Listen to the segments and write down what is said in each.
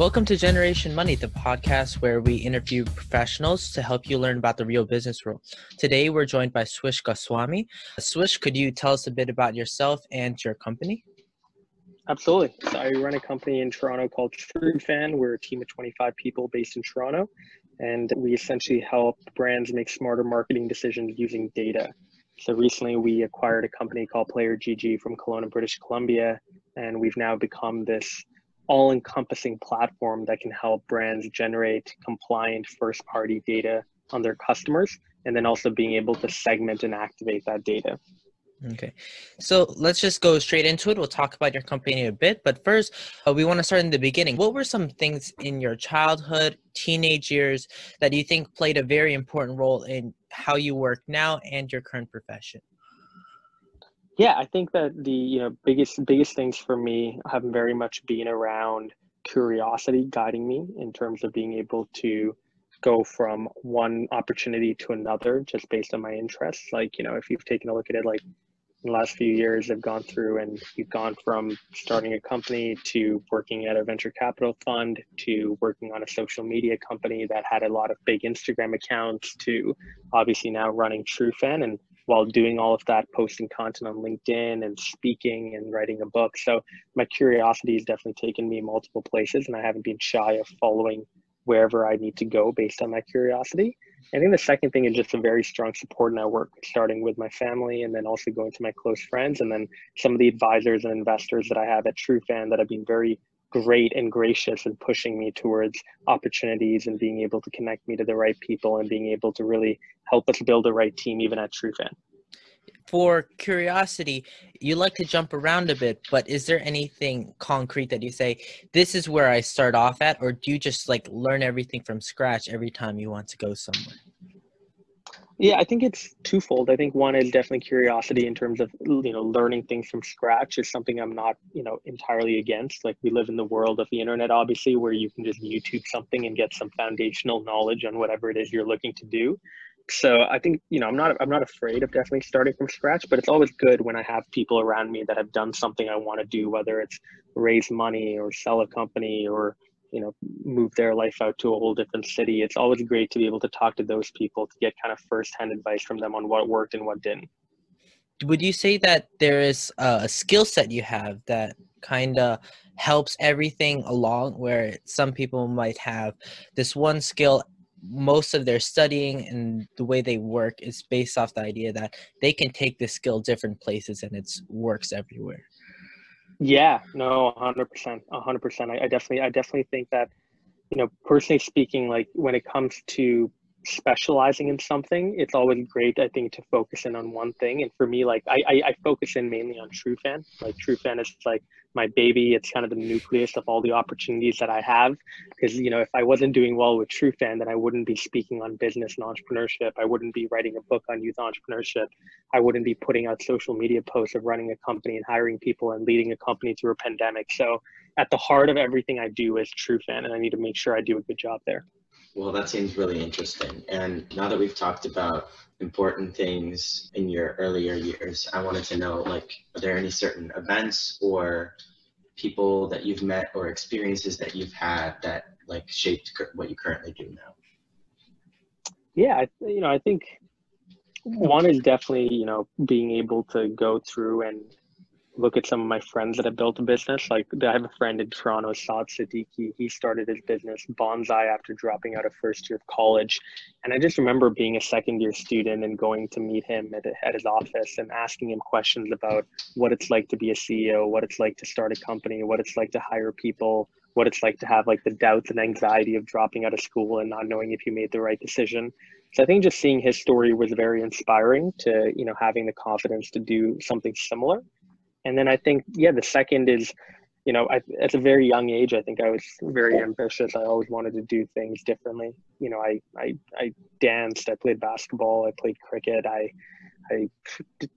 Welcome to Generation Money, the podcast where we interview professionals to help you learn about the real business world. Today, we're joined by Swish Goswami. Swish, could you tell us a bit about yourself and your company? Absolutely. So I run a company in Toronto called TrueFan. We're a team of 25 people based in Toronto, and we essentially help brands make smarter marketing decisions using data. So recently, we acquired a company called Player GG from Kelowna, British Columbia, and we've now become this all encompassing platform that can help brands generate compliant first party data on their customers and then also being able to segment and activate that data. Okay, so let's just go straight into it. We'll talk about your company a bit, but first, uh, we want to start in the beginning. What were some things in your childhood, teenage years that you think played a very important role in how you work now and your current profession? Yeah, I think that the you know biggest biggest things for me have very much been around curiosity guiding me in terms of being able to go from one opportunity to another just based on my interests. Like, you know, if you've taken a look at it like in the last few years I've gone through and you've gone from starting a company to working at a venture capital fund to working on a social media company that had a lot of big Instagram accounts to obviously now running TrueFan and while doing all of that posting content on LinkedIn and speaking and writing a book. So my curiosity has definitely taken me multiple places and I haven't been shy of following wherever I need to go based on my curiosity. I think the second thing is just a very strong support network, starting with my family and then also going to my close friends and then some of the advisors and investors that I have at TrueFan that have been very great and gracious in pushing me towards opportunities and being able to connect me to the right people and being able to really help us build the right team even at TrueFan for curiosity, you like to jump around a bit, but is there anything concrete that you say, this is where I start off at, or do you just like learn everything from scratch every time you want to go somewhere? Yeah, I think it's twofold. I think one is definitely curiosity in terms of you know learning things from scratch is something I'm not you know entirely against. Like we live in the world of the internet, obviously, where you can just YouTube something and get some foundational knowledge on whatever it is you're looking to do so i think you know i'm not i'm not afraid of definitely starting from scratch but it's always good when i have people around me that have done something i want to do whether it's raise money or sell a company or you know move their life out to a whole different city. It's always great to be able to talk to those people to get kind of firsthand advice from them on what worked and what didn't. Would you say that there is a skill set you have that kind of helps everything along where some people might have this one skill most of their studying and the way they work is based off the idea that they can take this skill different places and it works everywhere yeah no 100% 100% I, I definitely i definitely think that you know personally speaking like when it comes to specializing in something, it's always great, I think, to focus in on one thing. And for me, like I, I, I focus in mainly on TrueFan. Like TrueFan is like my baby. It's kind of the nucleus of all the opportunities that I have. Because you know, if I wasn't doing well with TrueFan, then I wouldn't be speaking on business and entrepreneurship. I wouldn't be writing a book on youth entrepreneurship. I wouldn't be putting out social media posts of running a company and hiring people and leading a company through a pandemic. So at the heart of everything I do is TrueFan, and I need to make sure I do a good job there. Well, that seems really interesting. And now that we've talked about important things in your earlier years, I wanted to know like, are there any certain events or people that you've met or experiences that you've had that like shaped what you currently do now? Yeah, you know, I think one is definitely, you know, being able to go through and look at some of my friends that have built a business. Like I have a friend in Toronto, Saad Siddiqui. He started his business Bonsai after dropping out of first year of college. And I just remember being a second year student and going to meet him at, at his office and asking him questions about what it's like to be a CEO, what it's like to start a company, what it's like to hire people, what it's like to have like the doubts and anxiety of dropping out of school and not knowing if you made the right decision. So I think just seeing his story was very inspiring to, you know, having the confidence to do something similar and then I think yeah, the second is, you know, I, at a very young age, I think I was very ambitious. I always wanted to do things differently. You know, I I, I danced, I played basketball, I played cricket, I I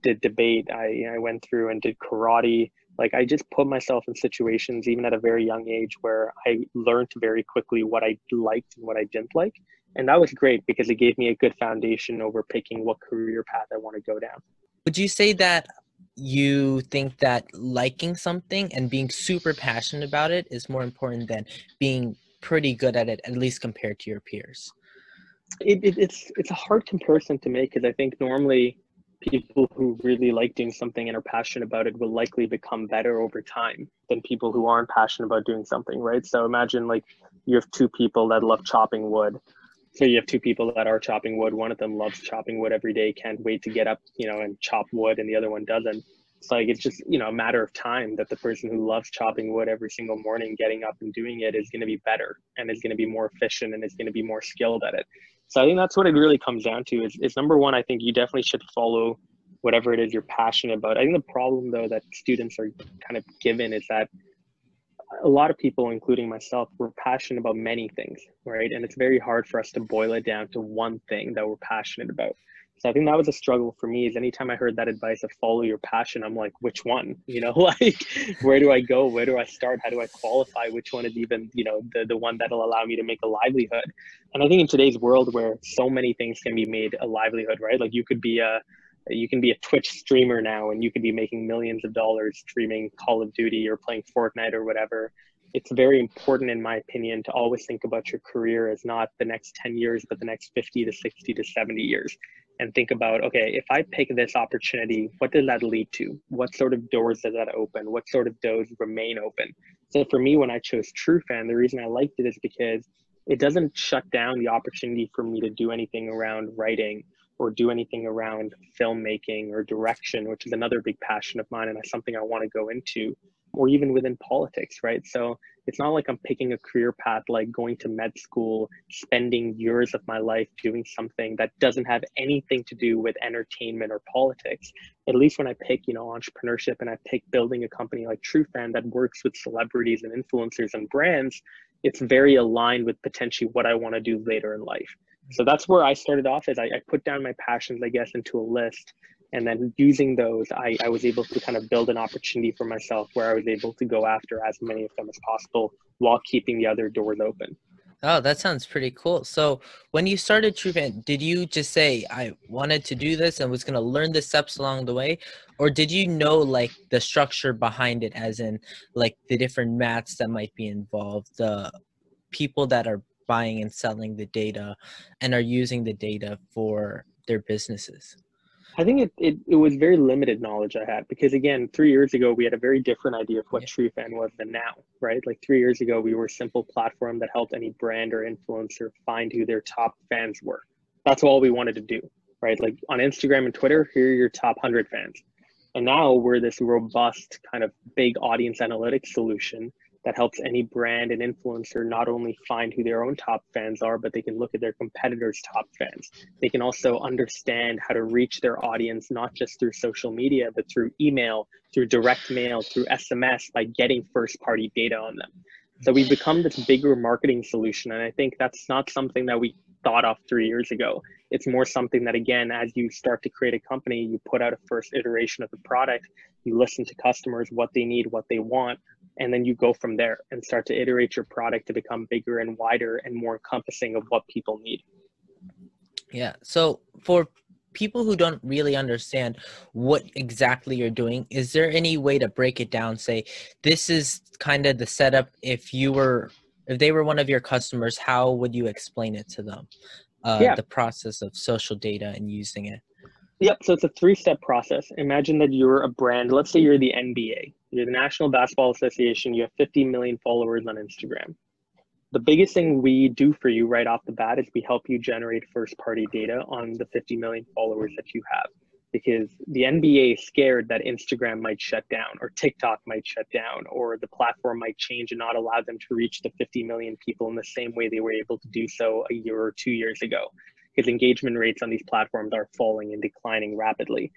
did debate, I I went through and did karate. Like I just put myself in situations, even at a very young age, where I learned very quickly what I liked and what I didn't like. And that was great because it gave me a good foundation over picking what career path I want to go down. Would you say that you think that liking something and being super passionate about it is more important than being pretty good at it, at least compared to your peers? It, it, it's it's a hard comparison to make because I think normally people who really like doing something and are passionate about it will likely become better over time than people who aren't passionate about doing something, right? So imagine like you have two people that love chopping wood. So you have two people that are chopping wood. One of them loves chopping wood every day, can't wait to get up, you know, and chop wood, and the other one doesn't. It's like it's just you know a matter of time that the person who loves chopping wood every single morning, getting up and doing it, is going to be better and is going to be more efficient and is going to be more skilled at it. So I think that's what it really comes down to. Is, is number one, I think you definitely should follow whatever it is you're passionate about. I think the problem though that students are kind of given is that a lot of people, including myself, we're passionate about many things, right? And it's very hard for us to boil it down to one thing that we're passionate about. So I think that was a struggle for me. Is anytime I heard that advice of follow your passion, I'm like, which one? You know, like where do I go? Where do I start? How do I qualify? Which one is even you know the the one that'll allow me to make a livelihood? And I think in today's world where so many things can be made a livelihood, right? Like you could be a you can be a Twitch streamer now and you could be making millions of dollars streaming Call of Duty or playing Fortnite or whatever. It's very important, in my opinion, to always think about your career as not the next 10 years, but the next 50 to 60 to 70 years. And think about, okay, if I pick this opportunity, what does that lead to? What sort of doors does that open? What sort of doors remain open? So for me, when I chose TrueFan, the reason I liked it is because it doesn't shut down the opportunity for me to do anything around writing or do anything around filmmaking or direction, which is another big passion of mine and that's something I want to go into, or even within politics, right? So it's not like I'm picking a career path like going to med school, spending years of my life doing something that doesn't have anything to do with entertainment or politics. At least when I pick, you know, entrepreneurship and I pick building a company like TrueFan that works with celebrities and influencers and brands, it's very aligned with potentially what I want to do later in life so that's where I started off is I, I, put down my passions, I guess, into a list. And then using those, I, I was able to kind of build an opportunity for myself where I was able to go after as many of them as possible while keeping the other doors open. Oh, that sounds pretty cool. So when you started TrueFan, did you just say I wanted to do this and was going to learn the steps along the way? Or did you know like the structure behind it as in like the different mats that might be involved, the people that are buying and selling the data and are using the data for their businesses? I think it, it, it was very limited knowledge I had because again, three years ago we had a very different idea of what yeah. TrueFan was than now, right? Like three years ago we were a simple platform that helped any brand or influencer find who their top fans were. That's all we wanted to do, right? Like on Instagram and Twitter, here are your top hundred fans. And now we're this robust kind of big audience analytics solution that helps any brand and influencer not only find who their own top fans are, but they can look at their competitors' top fans. They can also understand how to reach their audience, not just through social media, but through email, through direct mail, through SMS by getting first party data on them. So we've become this bigger marketing solution. And I think that's not something that we thought of three years ago. It's more something that, again, as you start to create a company, you put out a first iteration of the product, you listen to customers, what they need, what they want, and then you go from there and start to iterate your product to become bigger and wider and more encompassing of what people need. Yeah. So for people who don't really understand what exactly you're doing is there any way to break it down? Say this is kind of the setup. If you were if they were one of your customers how would you explain it to them uh, yeah. the process of social data and using it Yep. So it's a three step process. Imagine that you're a brand. Let's say you're the NBA, you're the National Basketball Association, you have 50 million followers on Instagram. The biggest thing we do for you right off the bat is we help you generate first party data on the 50 million followers that you have. Because the NBA is scared that Instagram might shut down, or TikTok might shut down, or the platform might change and not allow them to reach the 50 million people in the same way they were able to do so a year or two years ago because engagement rates on these platforms are falling and declining rapidly.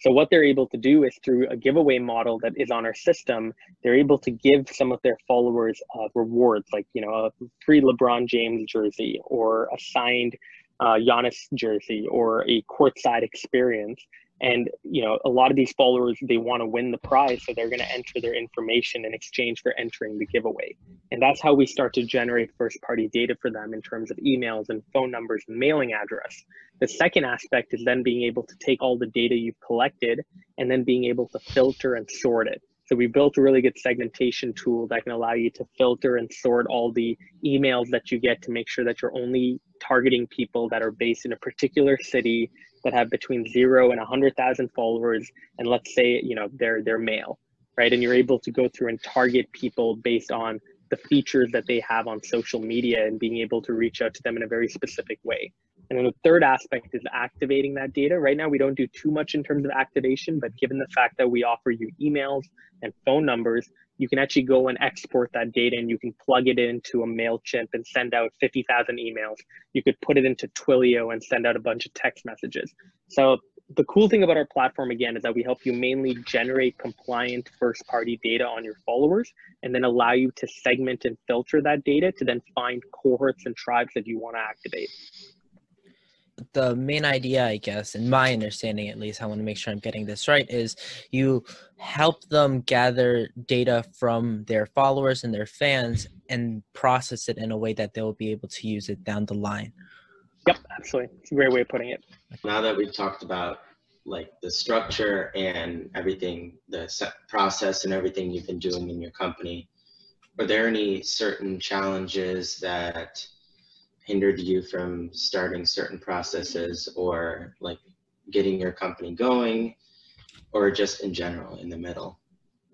So what they're able to do is through a giveaway model that is on our system, they're able to give some of their followers uh, rewards, like you know a free LeBron James jersey or a signed uh, Giannis jersey or a courtside experience. And you know a lot of these followers they want to win the prize so they're going to enter their information in exchange for entering the giveaway. And that's how we start to generate first party data for them in terms of emails and phone numbers and mailing address. The second aspect is then being able to take all the data you've collected and then being able to filter and sort it so we built a really good segmentation tool that can allow you to filter and sort all the emails that you get to make sure that you're only targeting people that are based in a particular city that have between zero and 100,000 followers, and let's say you know they're they're male, right? And you're able to go through and target people based on the features that they have on social media and being able to reach out to them in a very specific way. And then the third aspect is activating that data. Right now, we don't do too much in terms of activation, but given the fact that we offer you emails and phone numbers, you can actually go and export that data and you can plug it into a MailChimp and send out 50,000 emails. You could put it into Twilio and send out a bunch of text messages. So the cool thing about our platform again is that we help you mainly generate compliant first party data on your followers and then allow you to segment and filter that data to then find cohorts and tribes that you want to activate the main idea, I guess, in my understanding at least, I want to make sure I'm getting this right, is you help them gather data from their followers and their fans and process it in a way that they'll be able to use it down the line. Yep, absolutely. It's a great way of putting it. Now that we've talked about like the structure and everything, the process and everything you've been doing in your company, are there any certain challenges that hindered you from starting certain processes or like getting your company going or just in general in the middle?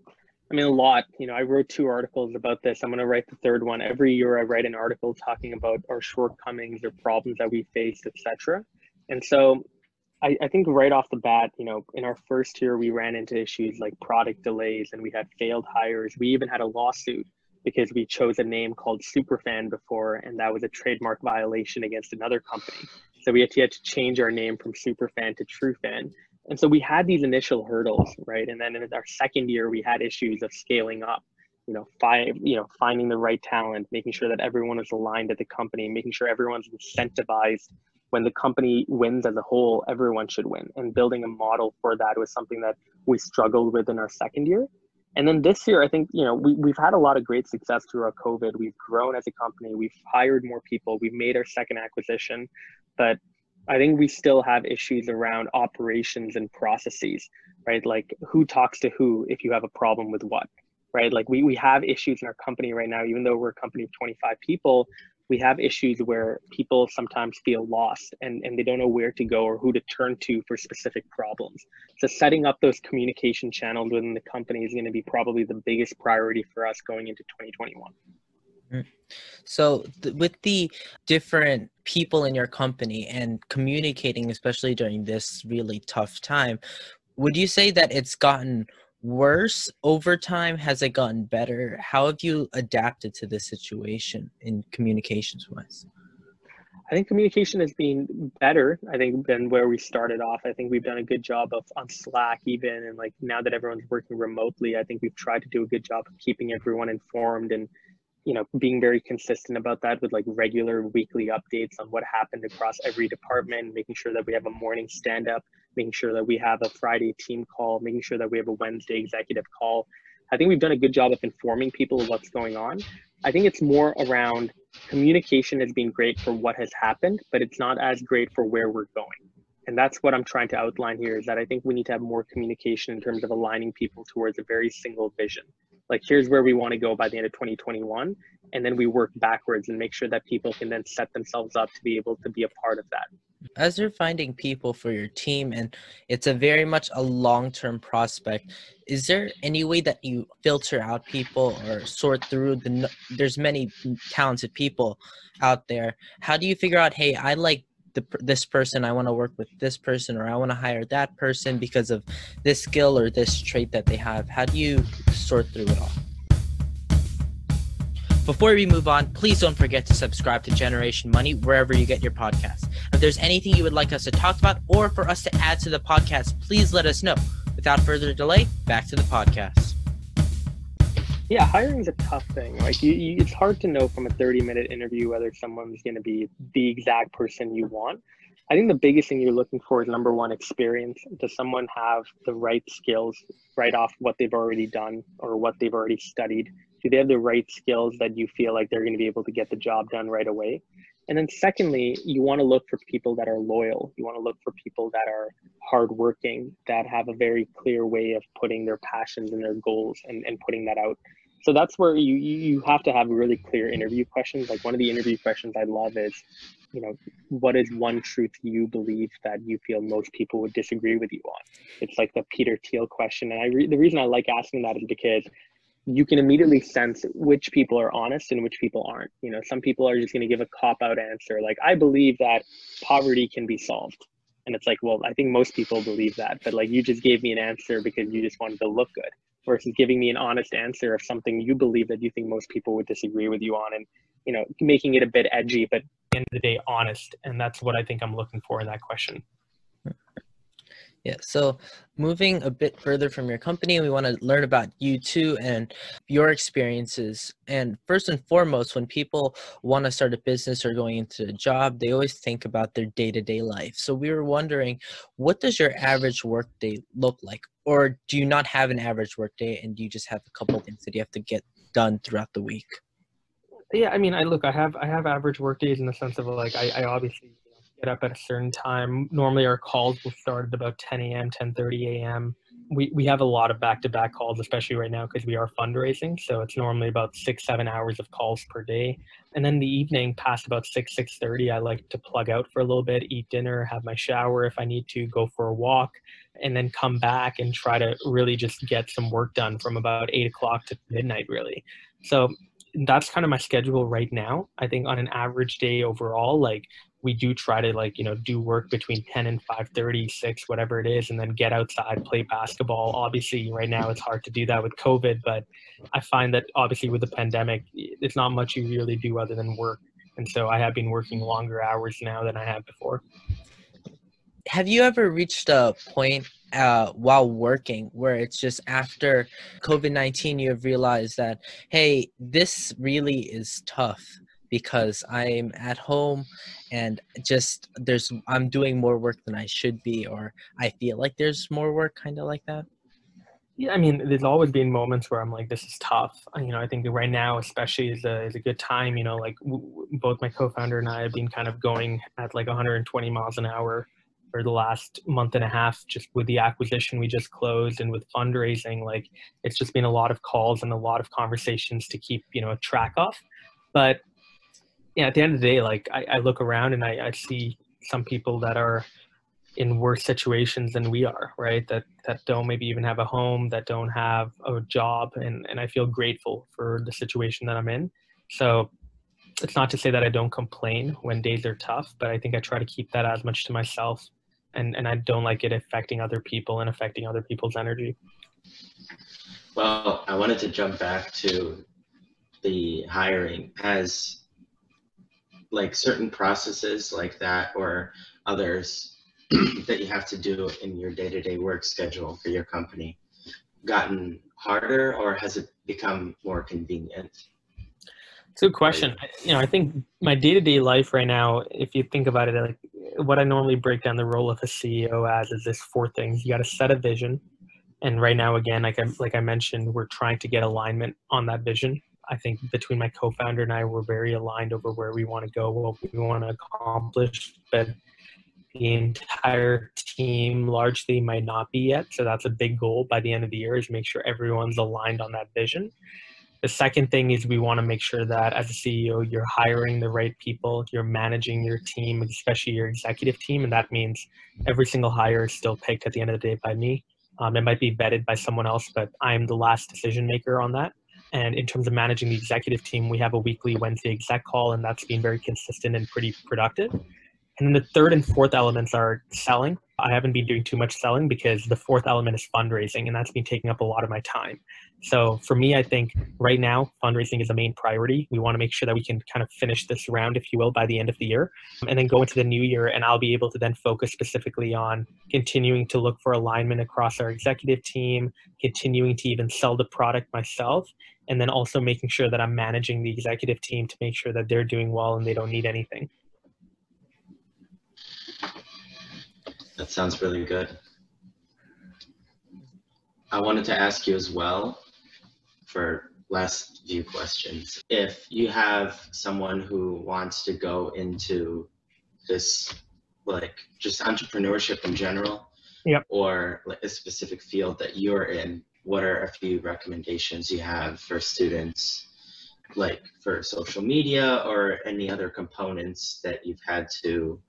I mean, a lot. You know, I wrote two articles about this. I'm going to write the third one. Every year, I write an article talking about our shortcomings or problems that we face, etc. And so, I, I think right off the bat, you know, in our first year, we ran into issues like product delays, and we had failed hires. We even had a lawsuit because we chose a name called Superfan before, and that was a trademark violation against another company. So we had to, change our name from Superfan to TrueFan. And so we had these initial hurdles, right? And then in our second year, we had issues of scaling up. You know, you know, finding the right talent, making sure that everyone is aligned at the company, making sure everyone's incentivized. When the company wins as a whole, everyone should win. And building a model for that was something that we struggled with in our second year. And then this year, I think, you know, we, we've had a lot of great success throughout COVID. We've grown as a company, we've hired more people, we've made our second acquisition, but I think we still have issues around operations and processes, right? Like who talks to who if you have a problem with what, right? Like we, we have issues in our company right now, even though we're a company of 25 people, we have issues where people sometimes feel lost and, and they don't know where to go or who to turn to for specific problems. So setting up those communication channels within the company is going to be probably the biggest priority for us going into 2021. Mm. So, th- with the different people in your company and communicating, especially during this really tough time, would you say that it's gotten worse over time? Has it gotten better? How have you adapted to this situation in communications wise? I think communication has been better, I think, than where we started off. I think we've done a good job of on Slack even and like now that everyone's working remotely, I think we've tried to do a good job of keeping everyone informed and you know being very consistent about that with like regular weekly updates on what happened across every department making sure that we have a morning stand up making sure that we have a friday team call making sure that we have a wednesday executive call. I think we've done a good job of informing people of what's going on. I think it's more around communication has been great for what has happened but it's not as great for where we're going. And that's what i'm trying to outline here is that i think we need to have more communication in terms of aligning people towards a very single vision like here's where we want to go by the end of 2021 and then we work backwards and make sure that people can then set themselves up to be able to be a part of that. As you're finding people for your team and it's a very much a long-term prospect is there any way that you filter out people or sort through the there's many talented people out there. How do you figure out hey i like the, this person i want to work with this person or i want to hire that person because of this skill or this trait that they have? How do you sort through it all before we move on, please don't forget to subscribe to Generation Money wherever you get your podcasts. If there's anything you would like us to talk about or for us to add to the podcast, please let us know. Without further delay, back to the podcast. Yeah, hiring is a tough thing. Like you, you, it's hard to know from a 30 minute interview whether someone's going to be the exact person you want. I think the biggest thing you're looking for is number one, experience. Does someone have the right skills right off what they've already done or what they've already studied? Do they have the right skills that you feel like they're going to be able to get the job done right away? And then secondly, you want to look for people that are loyal. You want to look for people that are hardworking, that have a very clear way of putting their passions and their goals and, and putting that out. So that's where you, you have to have really clear interview questions. Like one of the interview questions I love is, you know, what is one truth you believe that you feel most people would disagree with you on? It's like the Peter Thiel question. And I re- the reason I like asking that is because you can immediately sense which people are honest and which people aren't. You know, some people are just going to give a cop out answer like, I believe that poverty can be solved. And it's like, well, I think most people believe that, but like you just gave me an answer because you just wanted to look good versus giving me an honest answer of something you believe that you think most people would disagree with you on and, you know, making it a bit edgy, but end of the day, honest. And that's what I think I'm looking for in that question. Yeah. So moving a bit further from your company, we want to learn about you too and your experiences. And first and foremost, when people want to start a business or going into a job, they always think about their day-to-day life. So we were wondering, what does your average workday look like? Or do you not have an average workday and you just have a couple things that you have to get done throughout the week? Yeah, I mean, I look, I have I have average work days in the sense of like I, I obviously get up at a certain time. Normally, our calls will start at about 10 a.m., 10:30 a.m. We we have a lot of back-to-back calls, especially right now because we are fundraising. So it's normally about six, seven hours of calls per day. And then the evening, past about six, 6:30, I like to plug out for a little bit, eat dinner, have my shower if I need to, go for a walk, and then come back and try to really just get some work done from about eight o'clock to midnight, really. So that's kind of my schedule right now. I think on an average day overall, like we do try to like you know do work between 10 and 5.30 6 whatever it is and then get outside play basketball obviously right now it's hard to do that with covid but i find that obviously with the pandemic it's not much you really do other than work and so i have been working longer hours now than i have before have you ever reached a point uh, while working where it's just after covid-19 you have realized that hey this really is tough because I'm at home and just there's I'm doing more work than I should be or I feel like there's more work kind of like that. Yeah, I mean, there's always been moments where I'm like, this is tough. You know, I think right now, especially, is a, is a good time. You know, like w- both my co-founder and I have been kind of going at like 120 miles an hour for the last month and a half, just with the acquisition we just closed and with fundraising. Like, it's just been a lot of calls and a lot of conversations to keep, you know, a track of. But yeah, at the end of the day, like I, I look around and I, I see some people that are in worse situations than we are, right? That that don't maybe even have a home, that don't have a job, and and I feel grateful for the situation that I'm in. So it's not to say that I don't complain when days are tough, but I think I try to keep that as much to myself, and and I don't like it affecting other people and affecting other people's energy. Well, I wanted to jump back to the hiring. As like certain processes like that or others that you have to do in your day-to-day work schedule for your company gotten harder or has it become more convenient? It's a good question. You know i think my day-to-day life right now if you think about it like what i normally break down the role of a ceo as is this four things you got to set a vision and right now again like I, like I mentioned we're trying to get alignment on that vision I think between my co-founder and I, we're very aligned over where we want to go, what we want to accomplish, but the entire team largely might not be yet. So that's a big goal by the end of the year is make sure everyone's aligned on that vision. The second thing is we want to make sure that as a CEO, you're hiring the right people, you're managing your team, especially your executive team. And that means every single hire is still picked at the end of the day by me. Um, it might be vetted by someone else, but I'm the last decision maker on that. And in terms of managing the executive team, we have a weekly Wednesday exec call, and that's been very consistent and pretty productive. And then the third and fourth elements are selling. I haven't been doing too much selling because the fourth element is fundraising, and that's been taking up a lot of my time. So for me, I think right now fundraising is a main priority. We want to make sure that we can kind of finish this round, if you will, by the end of the year, and then go into the new year. And I'll be able to then focus specifically on continuing to look for alignment across our executive team, continuing to even sell the product myself, and then also making sure that I'm managing the executive team to make sure that they're doing well and they don't need anything. That sounds really good. I wanted to ask you as well for last few questions. If you have someone who wants to go into this, like just entrepreneurship in general, Yep. or like a specific field that you're in, what are a few recommendations you have for students, like for social media or any other components that you've had to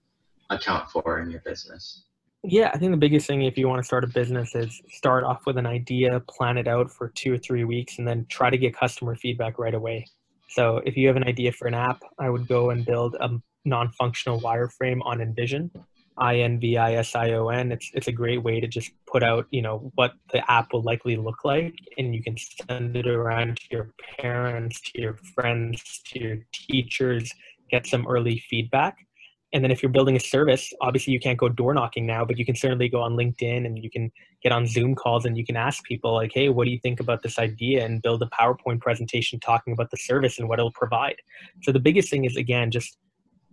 account for in your business? Yeah, I think the biggest thing if you want to start a business is start off with an idea, plan it out for two or three weeks, and then try to get customer feedback right away. So if you have an idea for an app, I would go and build a non-functional wireframe on InVision, I-N-V-I-S-I-O-N. It's it's a great way to just put out, you know, what the app will likely look like, and you can send it around to your parents, to your friends, to your teachers, get some early feedback and then if you're building a service obviously you can't go door knocking now but you can certainly go on linkedin and you can get on zoom calls and you can ask people like hey what do you think about this idea? and build a powerpoint presentation talking about the service and what it'll provide. So the biggest thing is again just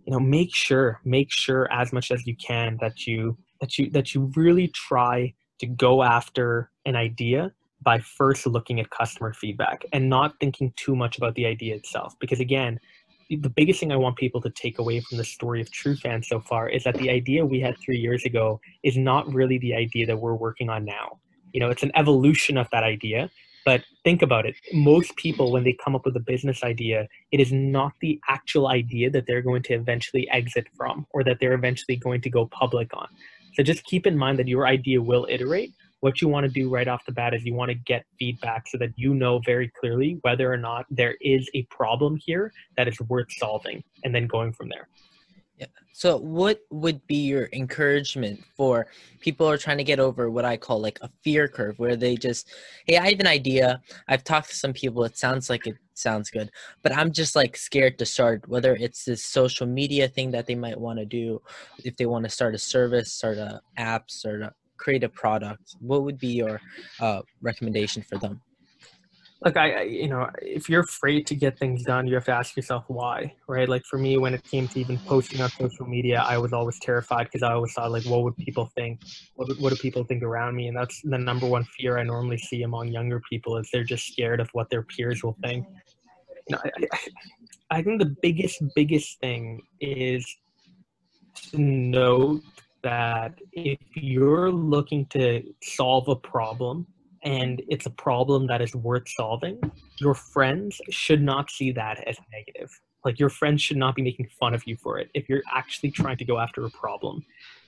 you know make sure make sure as much as you can that you that you that you really try to go after an idea by first looking at customer feedback and not thinking too much about the idea itself. Because again the biggest thing I want people to take away from the story of TrueFan so far is that the idea we had three years ago is not really the idea that we're working on now. You know, it's an evolution of that idea. But think about it. Most people, when they come up with a business idea, it is not the actual idea that they're going to eventually exit from or that they're eventually going to go public on. So just keep in mind that your idea will iterate, what you want to do right off the bat is you want to get feedback so that you know very clearly whether or not there is a problem here that is worth solving and then going from there. Yeah. So what would be your encouragement for people are trying to get over what I call like a fear curve where they just, hey, I have an idea. I've talked to some people. It sounds like it sounds good, but I'm just like scared to start, whether it's this social media thing that they might want to do, if they want to start a service, start a app, start a create a product, what would be your uh, recommendation for them? Look, I, you know, if you're afraid to get things done, you have to ask yourself why, right? Like for me, when it came to even posting on social media, I was always terrified because I always thought, like, what would people think? What, what do people think around me? And that's the number one fear I normally see among younger people is they're just scared of what their peers will think. You know, I, I, I think the biggest, biggest thing is to note that if you're looking to solve a problem and it's a problem that is worth solving, your friends should not see that as negative. Like your friends should not be making fun of you for it if you're actually trying to go after a problem.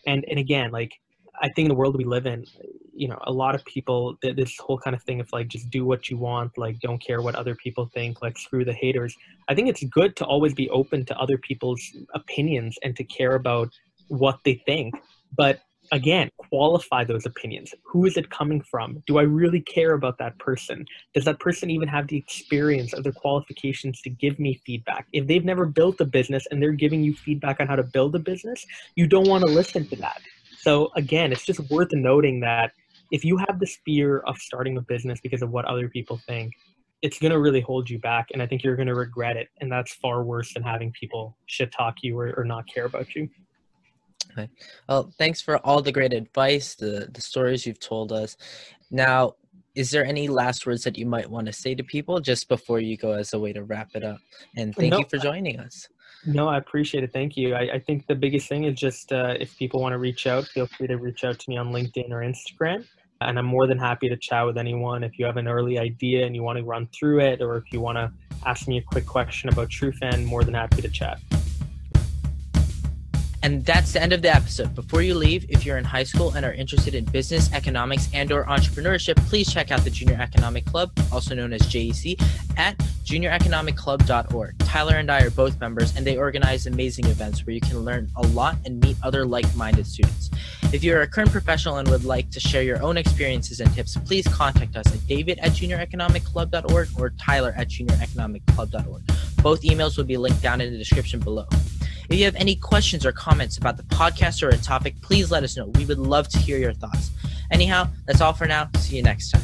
And and again, like I think in the world we live in, you know, a lot of people this whole kind of thing of like just do what you want, like don't care what other people think, like screw the haters. I think it's good to always be open to other people's opinions and to care about what they think. But again, qualify those opinions. Who is it coming from? Do I really care about that person? Does that person even have the experience or the qualifications to give me feedback? If they've never built a business and they're giving you feedback on how to build a business, you don't want to listen to that. So again, it's just worth noting that if you have this fear of starting a business because of what other people think, it's going to really hold you back and i think you're going to regret it and that's far worse than having people shit talk you or, or not care about you Okay. Well, thanks for all the great advice, the the stories you've told us. Now, is there any last words that you might want to say to people just before you go as a way to wrap it up? And thank no, you for joining us. No, I appreciate it. Thank you. I, I think the biggest thing is just uh, if people want to reach out, feel free to reach out to me on LinkedIn or Instagram. And I'm more than happy to chat with anyone. If you have an early idea and you want to run through it, or if you want to ask me a quick question about TrueFan, more than happy to chat. And that's the end of the episode. Before you leave, if you're in high school and are interested in business, economics, and or entrepreneurship, please check out the Junior Economic Club, also known as JEC, at junioreconomicclub.org. Tyler and I are both members, and they organize amazing events where you can learn a lot and meet other like-minded students. If you're a current professional and would like to share your own experiences and tips, please contact us at david at junioreconomicclub.org or tyler at junioreconomicclub.org. Both emails will be linked down in the description below. If you have any questions or comments about the podcast or a topic, please let us know. We would love to hear your thoughts. Anyhow, that's all for now. See you next time.